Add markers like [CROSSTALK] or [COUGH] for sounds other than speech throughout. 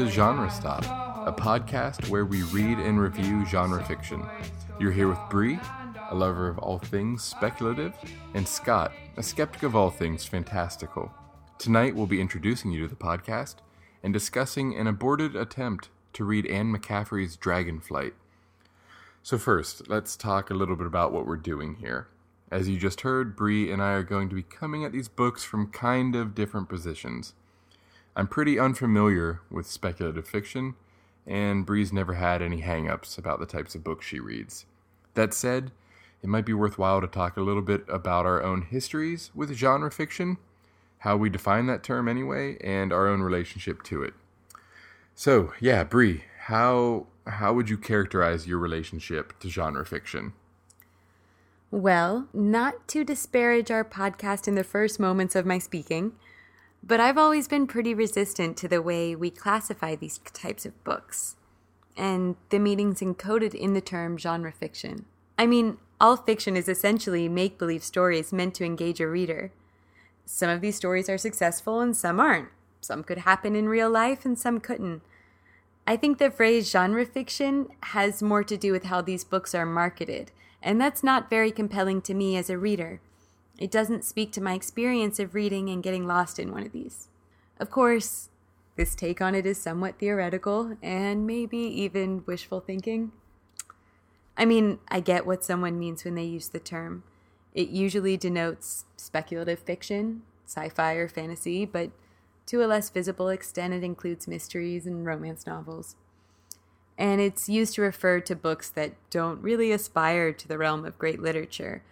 to Genre Stop, a podcast where we read and review genre fiction. You're here with Bree, a lover of all things speculative, and Scott, a skeptic of all things fantastical. Tonight we'll be introducing you to the podcast and discussing an aborted attempt to read Anne McCaffrey's Dragonflight. So first, let's talk a little bit about what we're doing here. As you just heard, Bree and I are going to be coming at these books from kind of different positions. I'm pretty unfamiliar with speculative fiction, and Bree's never had any hang-ups about the types of books she reads. That said, it might be worthwhile to talk a little bit about our own histories with genre fiction, how we define that term anyway, and our own relationship to it. So, yeah, Bree, how how would you characterize your relationship to genre fiction? Well, not to disparage our podcast in the first moments of my speaking, but I've always been pretty resistant to the way we classify these types of books and the meanings encoded in the term genre fiction. I mean, all fiction is essentially make believe stories meant to engage a reader. Some of these stories are successful and some aren't. Some could happen in real life and some couldn't. I think the phrase genre fiction has more to do with how these books are marketed, and that's not very compelling to me as a reader. It doesn't speak to my experience of reading and getting lost in one of these. Of course, this take on it is somewhat theoretical and maybe even wishful thinking. I mean, I get what someone means when they use the term. It usually denotes speculative fiction, sci fi, or fantasy, but to a less visible extent, it includes mysteries and romance novels. And it's used to refer to books that don't really aspire to the realm of great literature.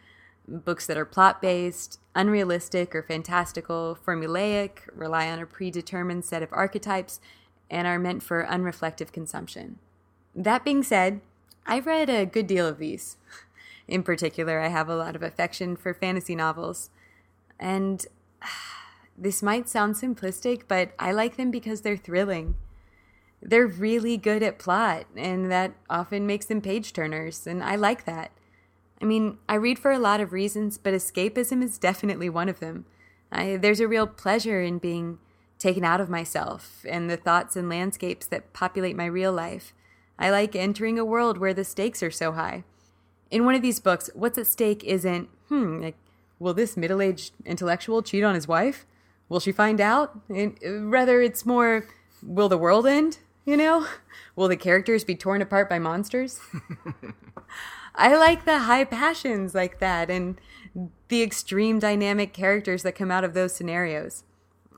Books that are plot based, unrealistic or fantastical, formulaic, rely on a predetermined set of archetypes, and are meant for unreflective consumption. That being said, I've read a good deal of these. [LAUGHS] In particular, I have a lot of affection for fantasy novels. And [SIGHS] this might sound simplistic, but I like them because they're thrilling. They're really good at plot, and that often makes them page turners, and I like that. I mean, I read for a lot of reasons, but escapism is definitely one of them. I, there's a real pleasure in being taken out of myself and the thoughts and landscapes that populate my real life. I like entering a world where the stakes are so high. In one of these books, what's at stake isn't, hmm, like, will this middle aged intellectual cheat on his wife? Will she find out? And uh, rather, it's more, will the world end? You know? [LAUGHS] Will the characters be torn apart by monsters? [LAUGHS] I like the high passions like that and the extreme dynamic characters that come out of those scenarios.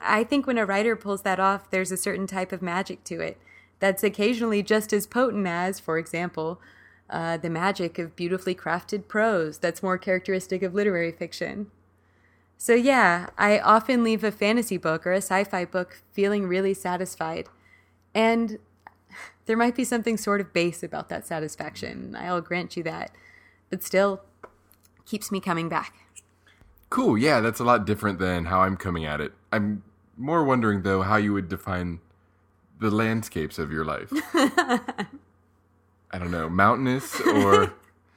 I think when a writer pulls that off, there's a certain type of magic to it that's occasionally just as potent as, for example, uh, the magic of beautifully crafted prose that's more characteristic of literary fiction. So, yeah, I often leave a fantasy book or a sci fi book feeling really satisfied. And there might be something sort of base about that satisfaction. I'll grant you that. But still, keeps me coming back. Cool, yeah, that's a lot different than how I'm coming at it. I'm more wondering, though, how you would define the landscapes of your life. [LAUGHS] I don't know, mountainous or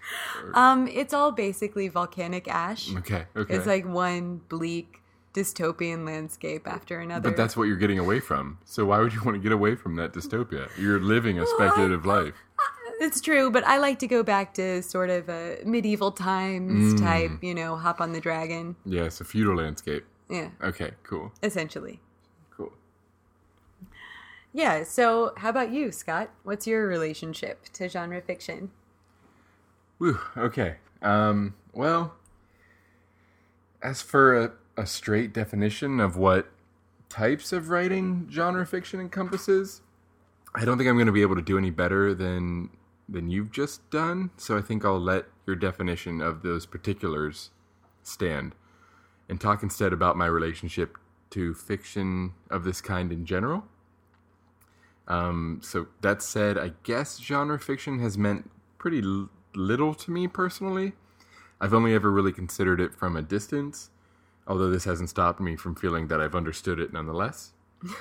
[LAUGHS] um, it's all basically volcanic ash. Okay, okay. It's like one bleak dystopian landscape after another. But that's what you're getting away from. So why would you want to get away from that dystopia? You're living a speculative life. It's true, but I like to go back to sort of a medieval times mm. type, you know, hop on the dragon. Yes, a feudal landscape. Yeah. Okay, cool. Essentially. Cool. Yeah, so how about you, Scott? What's your relationship to genre fiction? Whew, okay. Um, well, as for a, a straight definition of what types of writing genre fiction encompasses, I don't think I'm going to be able to do any better than than you've just done. So I think I'll let your definition of those particulars stand and talk instead about my relationship to fiction of this kind in general. Um, so that said, I guess genre fiction has meant pretty little to me personally. I've only ever really considered it from a distance, although this hasn't stopped me from feeling that I've understood it nonetheless.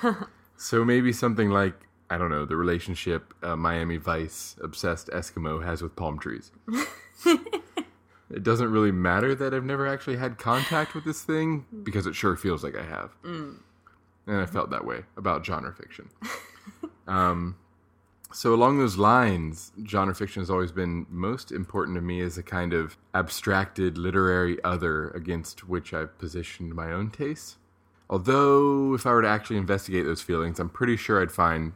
[LAUGHS] so maybe something like, I don't know, the relationship uh, Miami Vice obsessed Eskimo has with palm trees. [LAUGHS] it doesn't really matter that I've never actually had contact with this thing because it sure feels like I have. Mm. And I felt that way about genre fiction. [LAUGHS] Um, so along those lines, genre fiction has always been most important to me as a kind of abstracted literary other against which I've positioned my own tastes. Although, if I were to actually investigate those feelings, I'm pretty sure I'd find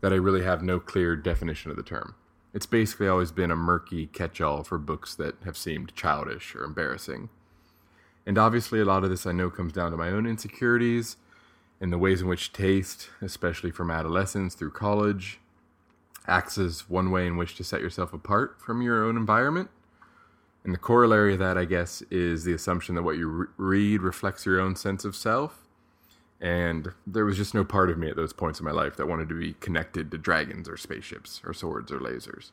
that I really have no clear definition of the term. It's basically always been a murky catch all for books that have seemed childish or embarrassing. And obviously, a lot of this I know comes down to my own insecurities and the ways in which taste, especially from adolescence through college, acts as one way in which to set yourself apart from your own environment. And the corollary of that, I guess, is the assumption that what you re- read reflects your own sense of self. And there was just no part of me at those points in my life that wanted to be connected to dragons or spaceships or swords or lasers.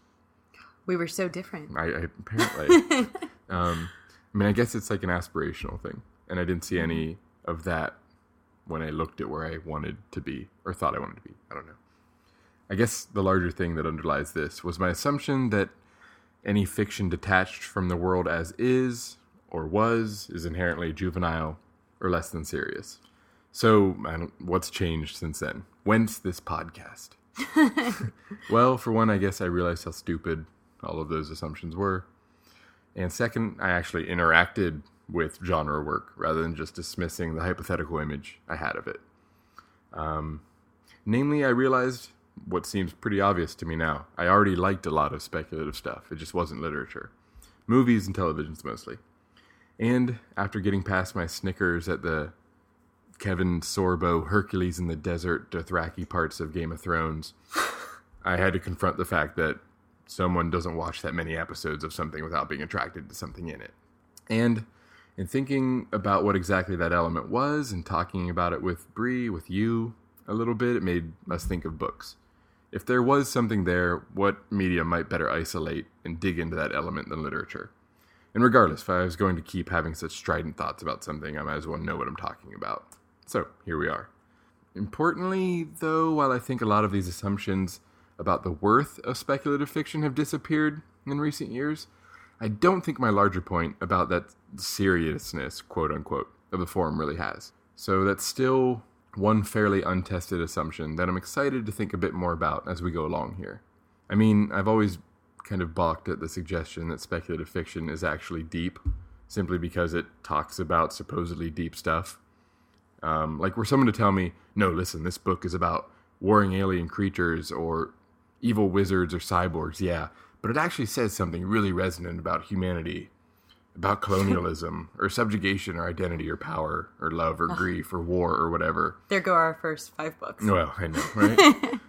We were so different. I, I apparently. [LAUGHS] um, I mean, I guess it's like an aspirational thing, and I didn't see any of that when I looked at where I wanted to be or thought I wanted to be. I don't know. I guess the larger thing that underlies this was my assumption that any fiction detached from the world as is or was is inherently juvenile or less than serious. So, what's changed since then? Whence this podcast? [LAUGHS] well, for one, I guess I realized how stupid all of those assumptions were. And second, I actually interacted with genre work rather than just dismissing the hypothetical image I had of it. Um, namely, I realized what seems pretty obvious to me now. I already liked a lot of speculative stuff, it just wasn't literature. Movies and televisions mostly. And after getting past my snickers at the Kevin Sorbo Hercules in the Desert Dothraki parts of Game of Thrones, I had to confront the fact that someone doesn't watch that many episodes of something without being attracted to something in it. And in thinking about what exactly that element was and talking about it with Bree, with you a little bit, it made us think of books if there was something there, what medium might better isolate and dig into that element than literature? And regardless, if I was going to keep having such strident thoughts about something, I might as well know what I'm talking about. So, here we are. Importantly, though, while I think a lot of these assumptions about the worth of speculative fiction have disappeared in recent years, I don't think my larger point about that seriousness, quote unquote, of the form really has. So that's still one fairly untested assumption that I'm excited to think a bit more about as we go along here. I mean, I've always kind of balked at the suggestion that speculative fiction is actually deep simply because it talks about supposedly deep stuff. Um, like, were someone to tell me, no, listen, this book is about warring alien creatures or evil wizards or cyborgs, yeah, but it actually says something really resonant about humanity about colonialism or subjugation or identity or power or love or grief or war or whatever. There go our first five books. Well, I know, [LAUGHS] right?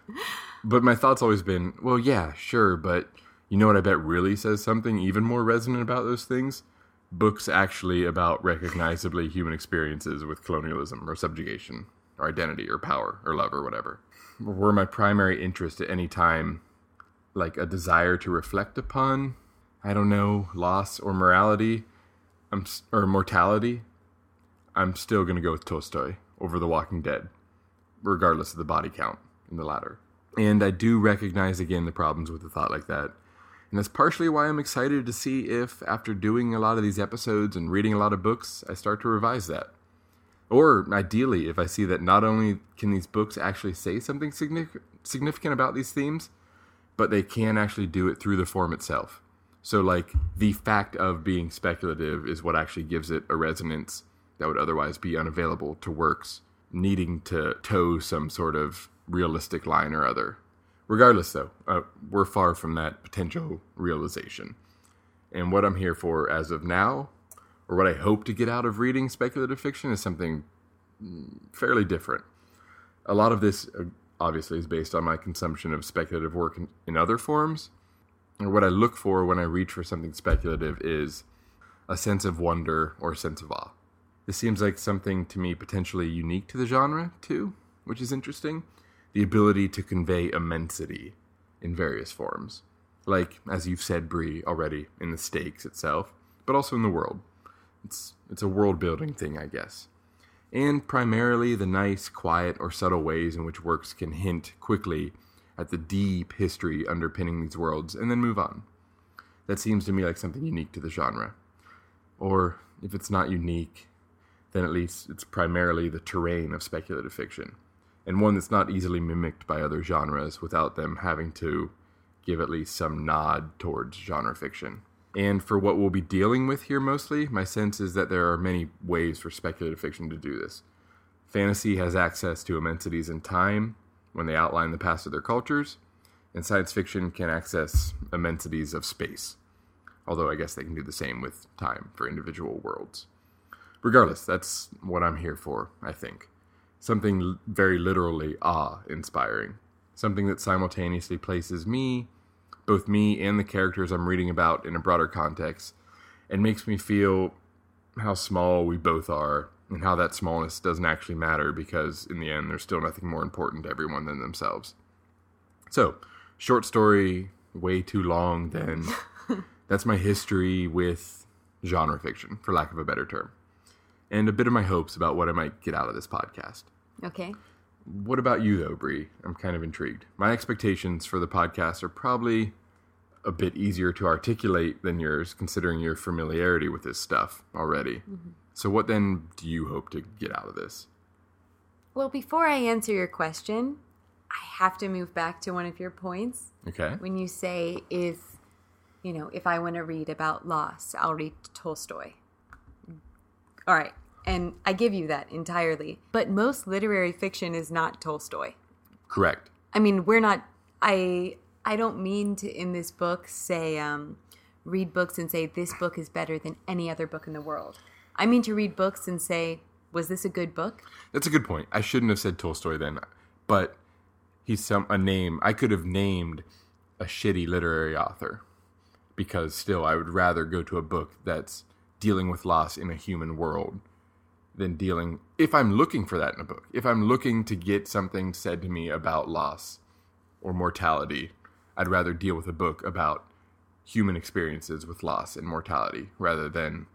but my thought's always been, well, yeah, sure, but you know what I bet really says something even more resonant about those things? Books actually about recognizably human experiences with colonialism or subjugation or identity or power or love or whatever. Were my primary interest at any time like a desire to reflect upon I don't know, loss or morality, I'm, or mortality, I'm still going to go with Tolstoy over The Walking Dead, regardless of the body count in the latter. And I do recognize again the problems with a thought like that. And that's partially why I'm excited to see if, after doing a lot of these episodes and reading a lot of books, I start to revise that. Or ideally, if I see that not only can these books actually say something significant about these themes, but they can actually do it through the form itself. So, like, the fact of being speculative is what actually gives it a resonance that would otherwise be unavailable to works needing to toe some sort of realistic line or other. Regardless, though, uh, we're far from that potential realization. And what I'm here for as of now, or what I hope to get out of reading speculative fiction, is something fairly different. A lot of this, uh, obviously, is based on my consumption of speculative work in, in other forms or what I look for when I reach for something speculative is a sense of wonder or a sense of awe. This seems like something to me potentially unique to the genre, too, which is interesting. The ability to convey immensity in various forms. Like, as you've said, Bree, already, in the stakes itself, but also in the world. It's, it's a world building thing, I guess. And primarily the nice, quiet, or subtle ways in which works can hint quickly at the deep history underpinning these worlds and then move on. That seems to me like something unique to the genre. Or if it's not unique, then at least it's primarily the terrain of speculative fiction. and one that's not easily mimicked by other genres without them having to give at least some nod towards genre fiction. And for what we'll be dealing with here mostly, my sense is that there are many ways for speculative fiction to do this. Fantasy has access to immensities in time when they outline the past of their cultures, and science fiction can access immensities of space. Although I guess they can do the same with time for individual worlds. Regardless, that's what I'm here for, I think. Something very literally awe inspiring. Something that simultaneously places me both me and the characters I'm reading about in a broader context and makes me feel how small we both are and how that smallness doesn't actually matter because in the end there's still nothing more important to everyone than themselves. So, short story, way too long then. [LAUGHS] That's my history with genre fiction, for lack of a better term. And a bit of my hopes about what I might get out of this podcast. Okay. What about you, though, Bree? I'm kind of intrigued. My expectations for the podcast are probably a bit easier to articulate than yours, considering your familiarity with this stuff already. Mm-hmm. So, what then do you hope to get out of this? Well, before I answer your question, I have to move back to one of your points. Okay. When you say, if, you know, if I want to read about loss, I'll read Tolstoy. All right. And I give you that entirely. But most literary fiction is not Tolstoy. Correct. I mean, we're not. I I don't mean to in this book say um, read books and say this book is better than any other book in the world. I mean to read books and say was this a good book? That's a good point. I shouldn't have said Tolstoy then, but he's some a name I could have named a shitty literary author because still I would rather go to a book that's dealing with loss in a human world than dealing if I'm looking for that in a book. If I'm looking to get something said to me about loss or mortality I'd rather deal with a book about human experiences with loss and mortality rather than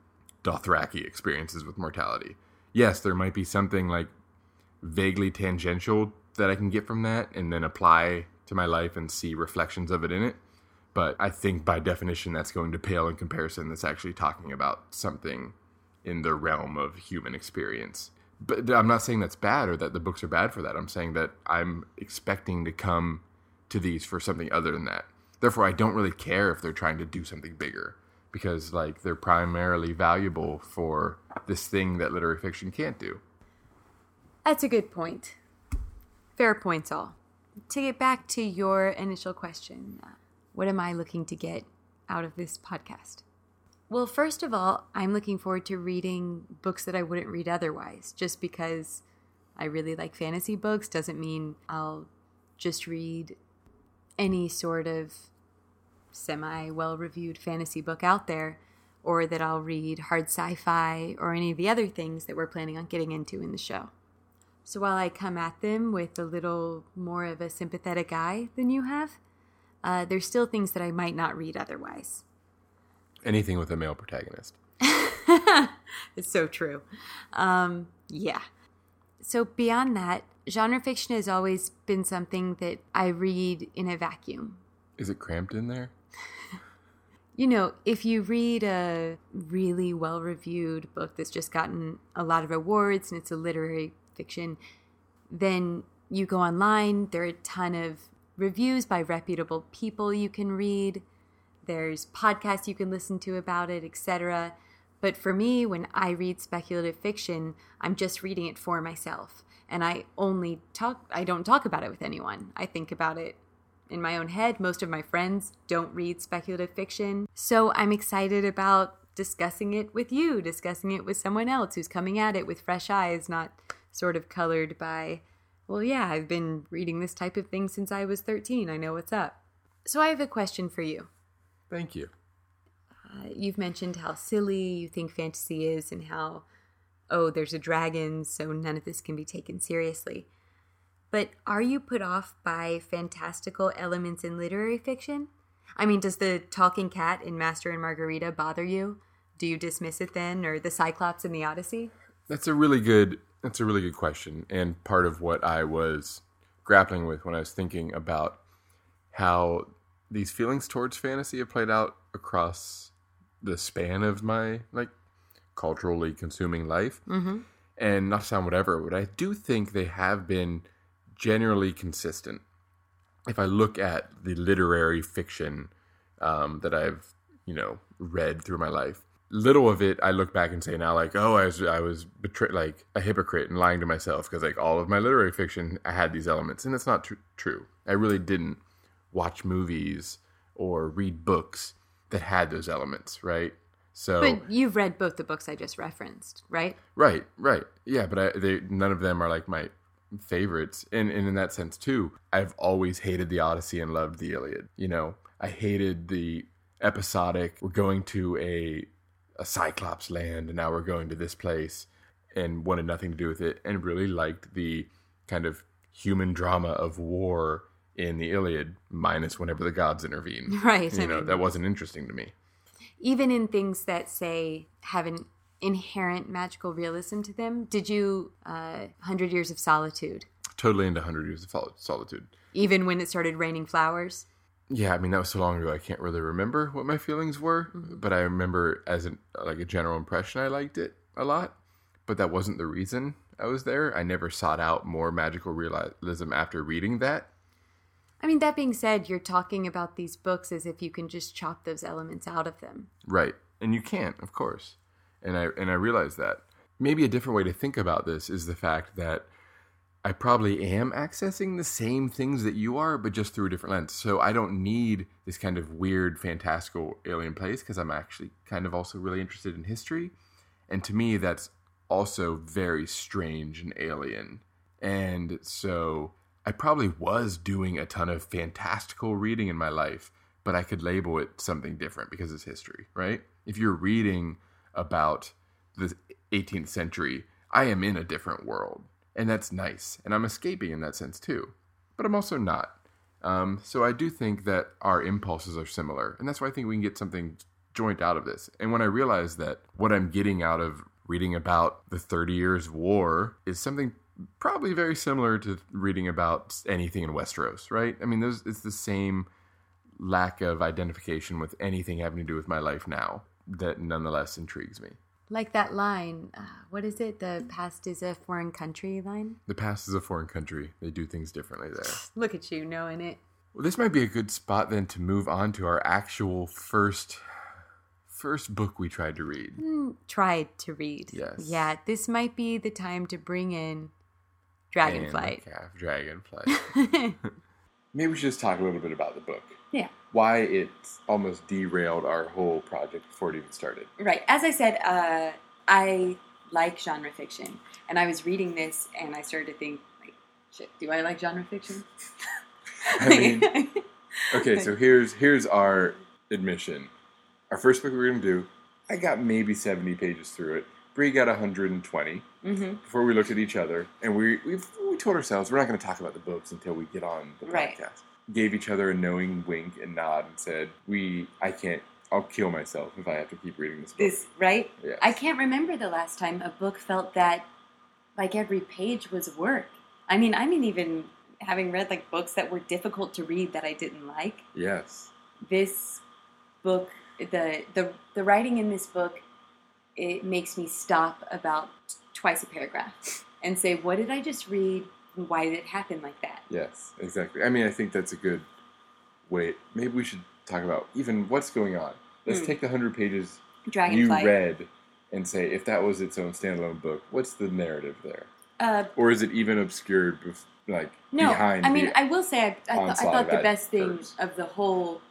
Dothraki experiences with mortality. Yes, there might be something like vaguely tangential that I can get from that and then apply to my life and see reflections of it in it. But I think by definition, that's going to pale in comparison. That's actually talking about something in the realm of human experience. But I'm not saying that's bad or that the books are bad for that. I'm saying that I'm expecting to come to these for something other than that. Therefore, I don't really care if they're trying to do something bigger because like they're primarily valuable for this thing that literary fiction can't do. That's a good point. Fair points all. To get back to your initial question, uh, what am I looking to get out of this podcast? Well, first of all, I'm looking forward to reading books that I wouldn't read otherwise. Just because I really like fantasy books doesn't mean I'll just read any sort of semi well reviewed fantasy book out there, or that I'll read hard sci fi or any of the other things that we're planning on getting into in the show. So while I come at them with a little more of a sympathetic eye than you have, uh, there's still things that I might not read otherwise. Anything with a male protagonist. [LAUGHS] it's so true. Um, yeah. So beyond that, genre fiction has always been something that I read in a vacuum. Is it cramped in there? [LAUGHS] you know, if you read a really well reviewed book that's just gotten a lot of awards and it's a literary fiction, then you go online, there are a ton of reviews by reputable people you can read. There's podcasts you can listen to about it, etc. But for me, when I read speculative fiction, I'm just reading it for myself and I only talk I don't talk about it with anyone. I think about it in my own head. Most of my friends don't read speculative fiction. So I'm excited about discussing it with you, discussing it with someone else who's coming at it with fresh eyes, not sort of colored by, well, yeah, I've been reading this type of thing since I was 13. I know what's up. So I have a question for you. Thank you. Uh, you've mentioned how silly you think fantasy is and how oh, there's a dragon, so none of this can be taken seriously. But are you put off by fantastical elements in literary fiction? I mean, does the talking cat in Master and Margarita bother you? Do you dismiss it then, or the Cyclops in the Odyssey? That's a really good. That's a really good question, and part of what I was grappling with when I was thinking about how these feelings towards fantasy have played out across the span of my like culturally consuming life. Mm-hmm. And not to sound whatever, but I do think they have been generally consistent. If I look at the literary fiction um, that I've, you know, read through my life, little of it I look back and say now, like, oh, I was I was betrayed, like a hypocrite and lying to myself because like all of my literary fiction I had these elements, and that's not tr- true. I really didn't watch movies or read books that had those elements, right? So, But you've read both the books I just referenced, right? right, right, yeah, but I, they none of them are like my favorites, and, and in that sense too, I've always hated the Odyssey and loved the Iliad. You know, I hated the episodic. We're going to a a Cyclops land, and now we're going to this place, and wanted nothing to do with it, and really liked the kind of human drama of war in the Iliad, minus whenever the gods intervene. [LAUGHS] Right. You I know, mean, that wasn't interesting to me. even in things that say have an inherent magical realism to them. Did you uh, Hundred Years of Solitude? Totally into Hundred Years of Solitude. Even when it started raining flowers. Yeah, I mean that was so long ago. I can't really remember what my feelings were, Mm-hmm. but I remember as an like a general impression, I liked it a lot. But that wasn't the reason I was there. I never sought out more magical realism after reading that. I mean, that being said, you're talking about these books as if you can just chop those elements out of them. Right. And you can't, of course. And I and I realize that. Maybe a different way to think about this is the fact that I probably am accessing the same things that you are, but just through a different lens. So I don't need this kind of weird, fantastical alien place because I'm actually kind of also really interested in history. And to me, that's also very strange and alien. And so I probably was doing a ton of fantastical reading in my life, but I could label it something different because it's history, right? If you're reading about the 18th century, I am in a different world. And that's nice. And I'm escaping in that sense too. But I'm also not. Um, so I do think that our impulses are similar. And that's why I think we can get something joint out of this. And when I realize that what I'm getting out of reading about the 30 Years' War is something probably very similar to reading about anything in Westeros, right? I mean, those, it's the same lack of identification with anything having to do with my life now that nonetheless intrigues me. Like that line, uh, what is it? The past is a foreign country line? The past is a foreign country. They do things differently there. [LAUGHS] Look at you knowing it. Well, this might be a good spot then to move on to our actual first first book we tried to read. Tried to read. Yes. Yeah, this might be the time to bring in Dragonflight. Dragonflight. [LAUGHS] [LAUGHS] Maybe we should just talk a little bit about the book. Yeah. Why it almost derailed our whole project before it even started. Right. As I said, uh, I like genre fiction, and I was reading this, and I started to think, like, shit, do I like genre fiction? [LAUGHS] I mean, [LAUGHS] okay, so here's here's our admission. Our first book we we're gonna do, I got maybe 70 pages through it. Bree got 120 hmm before we looked at each other, and we we we told ourselves we're not going to talk about the books until we get on the Right. podcast. Gave each other a knowing wink and nod, and said, "We, I can't. I'll kill myself if I have to keep reading this book." This right? Yes. I can't remember the last time a book felt that like every page was work. I mean, I mean, even having read like books that were difficult to read that I didn't like. Yes. This book, the the the writing in this book, it makes me stop about twice a paragraph and say, "What did I just read? Why did it happen like that?" Yes. Exactly. I mean, I think that's a good way. Maybe we should talk about even what's going on. Let's Hmm. take the hundred pages you read and say if that was its own standalone book, what's the narrative there, Uh, or is it even obscured, bef- like No, behind? I mean, I will say, I, I, th- I thought the best thing of the whole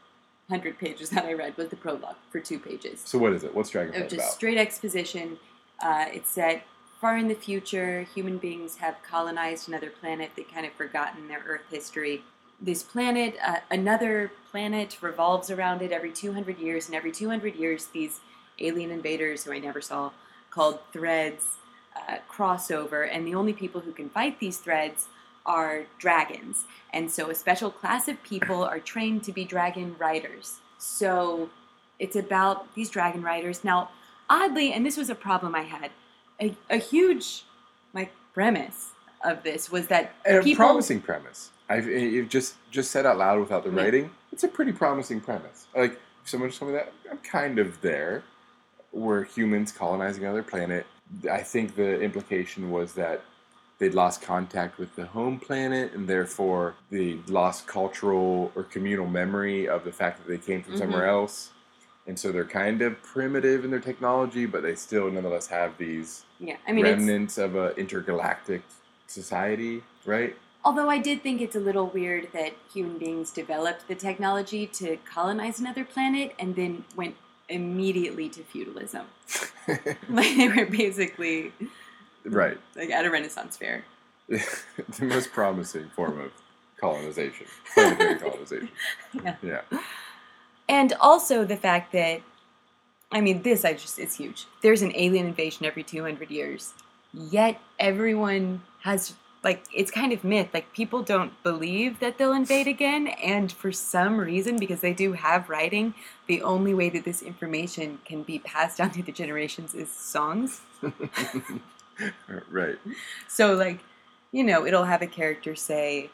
hundred pages that I read was the prologue for two pages. so what is it? What's Of Dragonflight just about? straight exposition. Uh, it's set far in the future. Human beings have colonized another planet. They kind of forgotten their Earth history. This planet, uh, another planet, revolves around it every 200 years, and every 200 years, these alien invaders, who I never saw, called Threads, uh, cross over, and the only people who can fight these Threads are dragons. And so, a special class of people are trained to be dragon riders. So, it's about these dragon riders. Now, oddly, and this was a problem I had, a, a huge like premise of this was that a people promising premise. I've it just just said out loud without the Yeah. writing. It's a pretty promising premise. Like if someone just told me that, I'm kind of there. Were humans colonizing another planet? I think the implication was that they'd lost contact with the home planet and therefore they lost cultural or communal memory of the fact that they came from mm-hmm. somewhere else. And so they're kind of primitive in their technology, but they still nonetheless have these Yeah, I mean, remnants of a intergalactic society, right? although I did think it's a little weird that human beings developed the technology to colonize another planet and then went immediately to feudalism. [LAUGHS] like they were basically right. like at a Renaissance fair. [LAUGHS] the most promising form of colonization, planetary [LAUGHS] colonization. Yeah. Yeah. And also the fact that, I mean, this I just it's huge. There's an alien invasion every 200 years, yet everyone has like it's kind of myth. Like people don't believe that they'll invade again, and for some reason, because they do have writing, the only way that this information can be passed down [LAUGHS] through the generations is songs. [LAUGHS] right. So like, you know, it'll have a character say,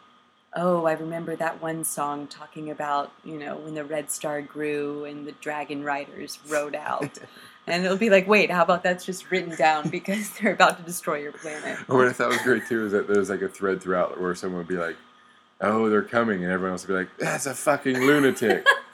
"Oh, I remember that one song talking about, you know, when the red star grew and the dragon riders rode out." [LAUGHS] and it'll be like, "Wait, how about that's just written down because [LAUGHS] they're about to destroy your planet." Or what I thought was great too is that there's like a thread throughout where someone would be like, "Oh, they're coming," and everyone else would be like, "That's a fucking lunatic." [LAUGHS]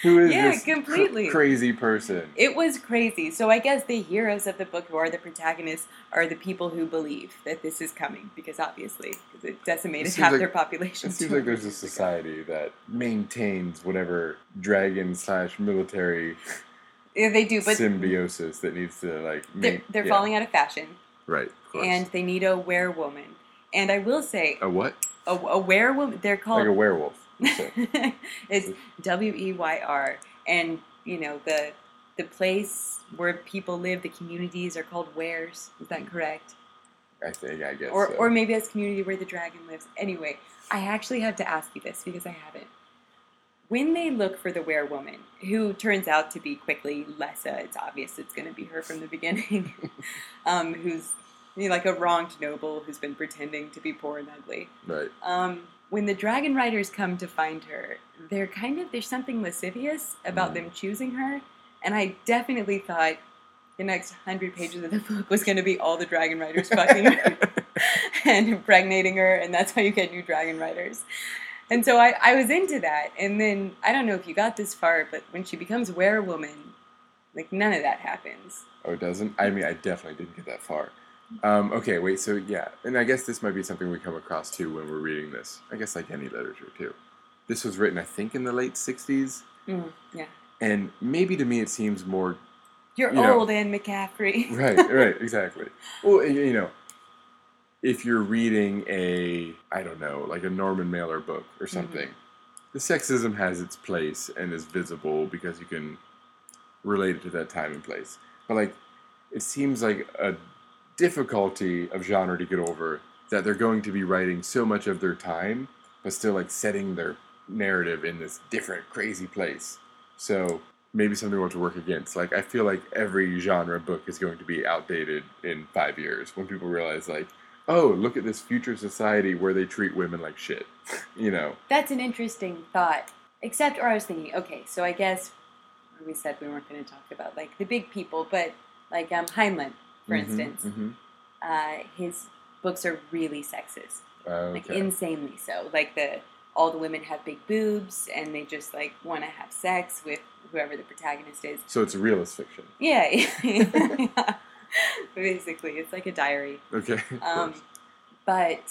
[LAUGHS] Who is Yeah, this cr- completely. crazy person? It was crazy. So I guess the heroes of the book, who are the protagonists, are the people who believe that this is coming because obviously 'cause it decimated It half like- their population. It seems like there's a 200 ago. society that maintains whatever dragon slash military Yeah, they do, but symbiosis that needs to like. they're, they're yeah. falling out of fashion. Right. Of course. and they need a Weyrwoman. And I will say, a what? a, a Weyrwoman, they're called Like a werewolf. [LAUGHS] it's W E Y R. And, you know, the the place where people live, the communities are called Weyrs. Is that correct? I think. I guess. Or, so. or maybe that's community where the dragon lives. Anyway, I actually have to ask you this because I haven't. When they look for the Weyrwoman, who turns out to be quickly Lessa, it's obvious it's going to be her from the beginning, [LAUGHS] [LAUGHS] um, who's you know, like a wronged noble who's been pretending to be poor and ugly. right. Um, when the dragon riders come to find her, they're kind of there's something lascivious about Mm. them choosing her, and I definitely thought the next hundred pages of the book was going to be all the dragon riders [LAUGHS] fucking her [LAUGHS] and impregnating her, and that's how you get new dragon riders. And so I, I was into that, and then I don't know if you got this far, but when she becomes Weyrwoman, like none of that happens. Oh, it doesn't? I mean, I definitely didn't get that far. Um, okay, wait, so yeah, and I guess this might be something we come across too when we're reading this. I guess like any literature too. This was written, I think, in the late 60s, Mm, yeah, and maybe to me it seems more. you're You know. old, Anne McCaffrey. [LAUGHS] Right, right, [LAUGHS] exactly. Well, you you know, if you're reading a, I don't know, like a Norman Mailer book or something, the sexism has its place and is visible because you can relate it to that time and place. But like, it seems like a difficulty of genre to get over that they're going to be writing so much of their time, but still like setting their narrative in this different, crazy place. So maybe something we want to work against. Like, I feel like every genre book is going to be outdated in five years when people realize, like, oh, look at this future society where they treat women like shit. [LAUGHS] you know? That's an interesting thought. Except, or I was thinking, okay, so I guess we said we weren't going to talk about like the big people, but like um, Heinlein, for Mhm, instance, mhm. uh, his books are really sexist, Uh, like insanely so. Like the all the women have big boobs and they just like want to have sex with whoever the protagonist is. so it's a realist fiction. Yeah, [LAUGHS] yeah. [LAUGHS] basically, it's like a diary. Okay. Um, but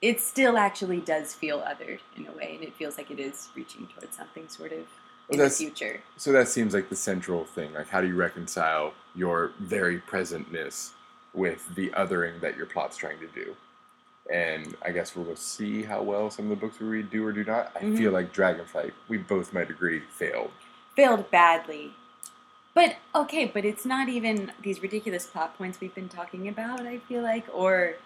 it still actually does feel othered in a way, and it feels like it is reaching towards something sort of in the future. So that seems like the central thing. Like, how do you reconcile your very presentness with the othering that your plot's trying to do? And I guess we'll see how well some of the books we read do or do not. I Mhm. feel like Dragonflight, we both might agree, failed. Failed badly. But okay, but it's not even these ridiculous plot points we've been talking about, I feel like, or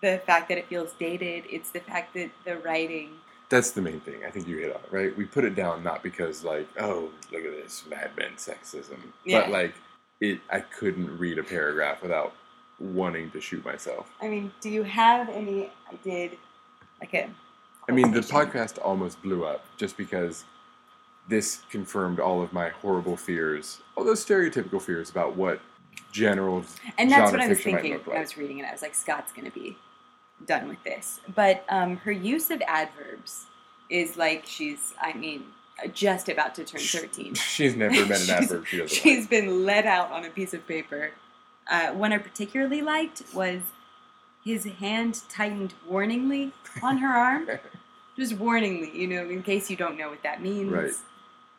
the fact that it feels dated. It's the fact that the writing. That's the main thing. I think you hit on it, right? We put it down not because, like, oh, look at this Mad Men sexism, Yeah. but like, it. I couldn't read a paragraph without wanting to shoot myself. I mean, do you have any? I did like a. I mean, the podcast almost blew up just because this confirmed all of my horrible fears, all those stereotypical fears about what general And that's genre what I was thinking when I was reading it. I was like, Scott's going to be done with this. But um, her use of adverbs is like she's, I mean, just about to turn 13. She's never met an [LAUGHS] She's- adverb she doesn't She's like. been let out on a piece of paper. Uh, one I particularly liked was his hand tightened warningly on her arm. [LAUGHS] Just warningly, you know, in case you don't know what that means. Right.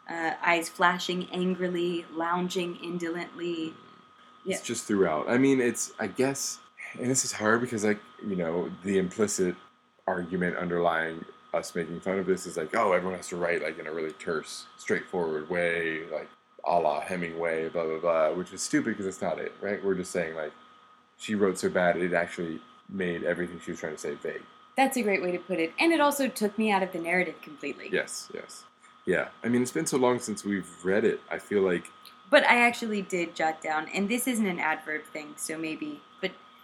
Uh, eyes flashing angrily, lounging indolently. Yeah. It's just throughout. I mean, it's I guess, and this is hard because like you know the implicit argument underlying us making fun of this is like, oh, everyone has to write like in a really terse, straightforward way, like a la Hemingway, blah blah blah, which is stupid because it's not it, right? We're just saying like she wrote so bad it actually made everything she was trying to say vague. That's a great way to put it. And it also took me out of the narrative completely. Yes, yes, yeah. I mean, it's been so long since we've read it. I feel like But I actually did jot down, and this isn't an adverb thing, so maybe,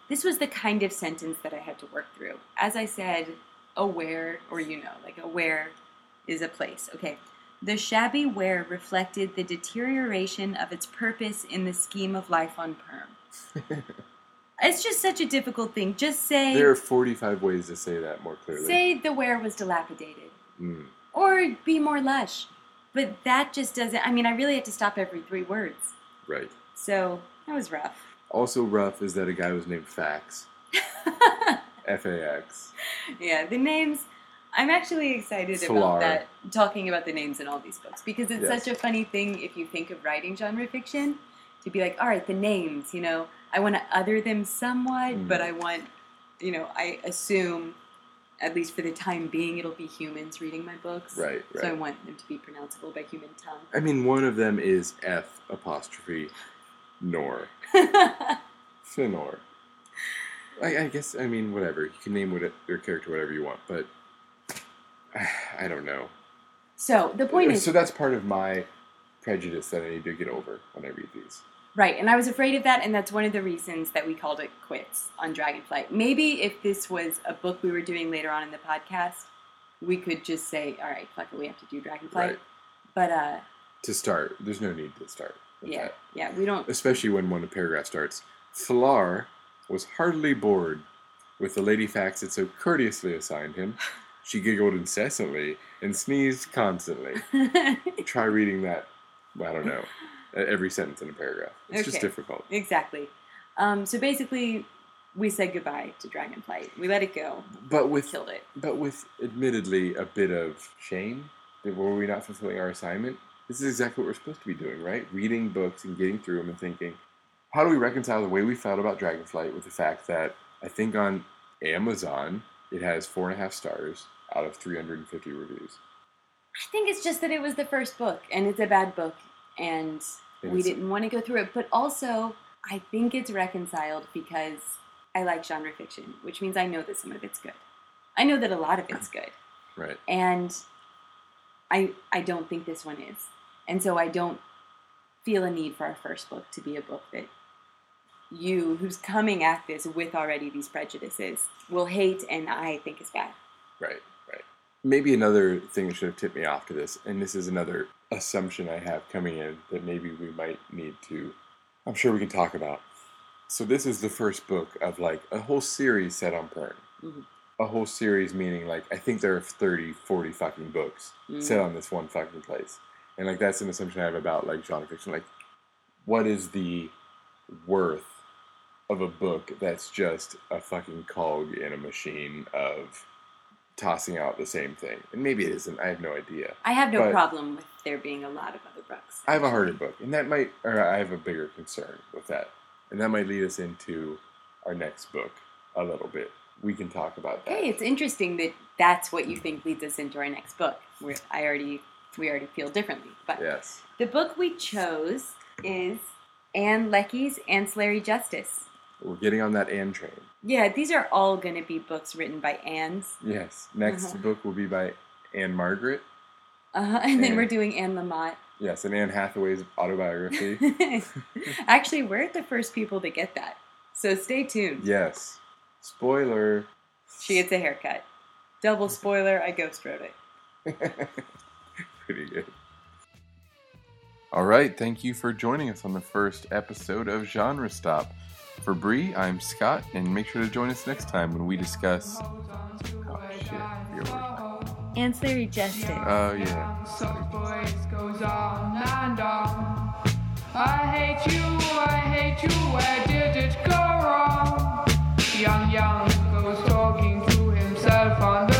this was the kind of sentence that I had to work through. As I said, aware, or you know, like aware is a place. Okay. The shabby Weyr reflected the deterioration of its purpose in the scheme of life on Pern. [LAUGHS] it's just such a difficult thing. Just say, there are forty-five ways to say that more clearly. say the Weyr was dilapidated Mm, or be more lush. But that just doesn't, I mean, I really had to stop every three words. right. So that was rough. Also rough is that a guy was named Fax. [LAUGHS] F A X. yeah, the names. I'm actually excited Solar. about that, talking about the names in all these books because it's Yes. such a funny thing if you think of writing genre fiction to be like, all right, the names, you know, I want to other them somewhat, Mm. but I want, you know, I assume, at least for the time being, it'll be humans reading my books. Right, So I want them to be pronounceable by human tongue. I mean, one of them is F apostrophe nor. [LAUGHS] Finor. I, I guess, I mean, whatever. You can name what your character whatever you want, but [SIGHS] I don't know. so the point is, So that's part of my prejudice that I need to get over when I read these. Right, and I was afraid of that, and that's one of the reasons that we called it quits on Dragonflight. Maybe if this was a book we were doing later on in the podcast, we could just say, "All right, fuck it, we have to do Dragonflight." Right. But uh, To start, there's no need to start yeah, that. yeah, we don't. Especially when one paragraph starts. F'lar was heartily bored with the lady Fax it so courteously assigned him. She giggled incessantly and sneezed constantly. [LAUGHS] Try reading that, I don't know, every sentence in a paragraph. It's just difficult. exactly. Um, so basically, we said goodbye to Dragonflight. We let it go, But with killed it. but with admittedly a bit of shame that were we not fulfilling our assignment? This is exactly what we're supposed to be doing, right? Reading books and getting through them and thinking, how do we reconcile the way we felt about Dragonflight with the fact that I think on Amazon it has four and a half stars out of 350 reviews. I think it's just that it was the first book, and it's a bad book, and And we didn't want to go through it. But also, I think it's reconciled because I like genre fiction, which means I know that some of it's good. I know that a lot of it's good, Right. and I I don't think this one is, and so I don't feel a need for our first book to be a book that you, who's coming at this with already these prejudices, will hate, and I think is bad. Right, right. Maybe another thing that should have tipped me off to this, and this is another assumption I have coming in that maybe we might need to, I'm sure we can talk about. So, this is the first book of like a whole series set on Pern. Mhm. A whole series meaning like, I think there are 30, 40 fucking books set on this one fucking place. And like, that's an assumption I have about like genre fiction. Like, what is the worth of a book that's just a fucking cog in a machine of tossing out the same thing. And maybe it isn't. I have no idea. I have no But- problem with there being a lot of other books. I have a harder book, and that might, or I have a bigger concern with that, and that might lead us into our next book a little bit. We can talk about that. Hey, it's interesting that that's what you think leads us into our next book. I already we already feel differently. But Yes. the book we chose is Ann Leckie's Ancillary Justice. We're getting on that Anne train. Yeah, these are all going to be books written by Anne's. Yes. Next Uh-huh. book will be by Anne Margaret. Uh-huh. and then we're doing Anne Lamott. Yes, and Anne Hathaway's autobiography. [LAUGHS] Actually, we're the first people to get that. So stay tuned. yes. Spoiler. She gets a haircut. Double spoiler, I ghost wrote it. [LAUGHS] pretty good. All right, thank you for joining us on the first episode of Genre Stop. For Bree, I'm Scott, and make sure to join us next time when we discuss. Oh shit, Ancillary justice. Oh yeah. I hate you, I hate you, where did it go wrong? Young Young goes talking to himself on the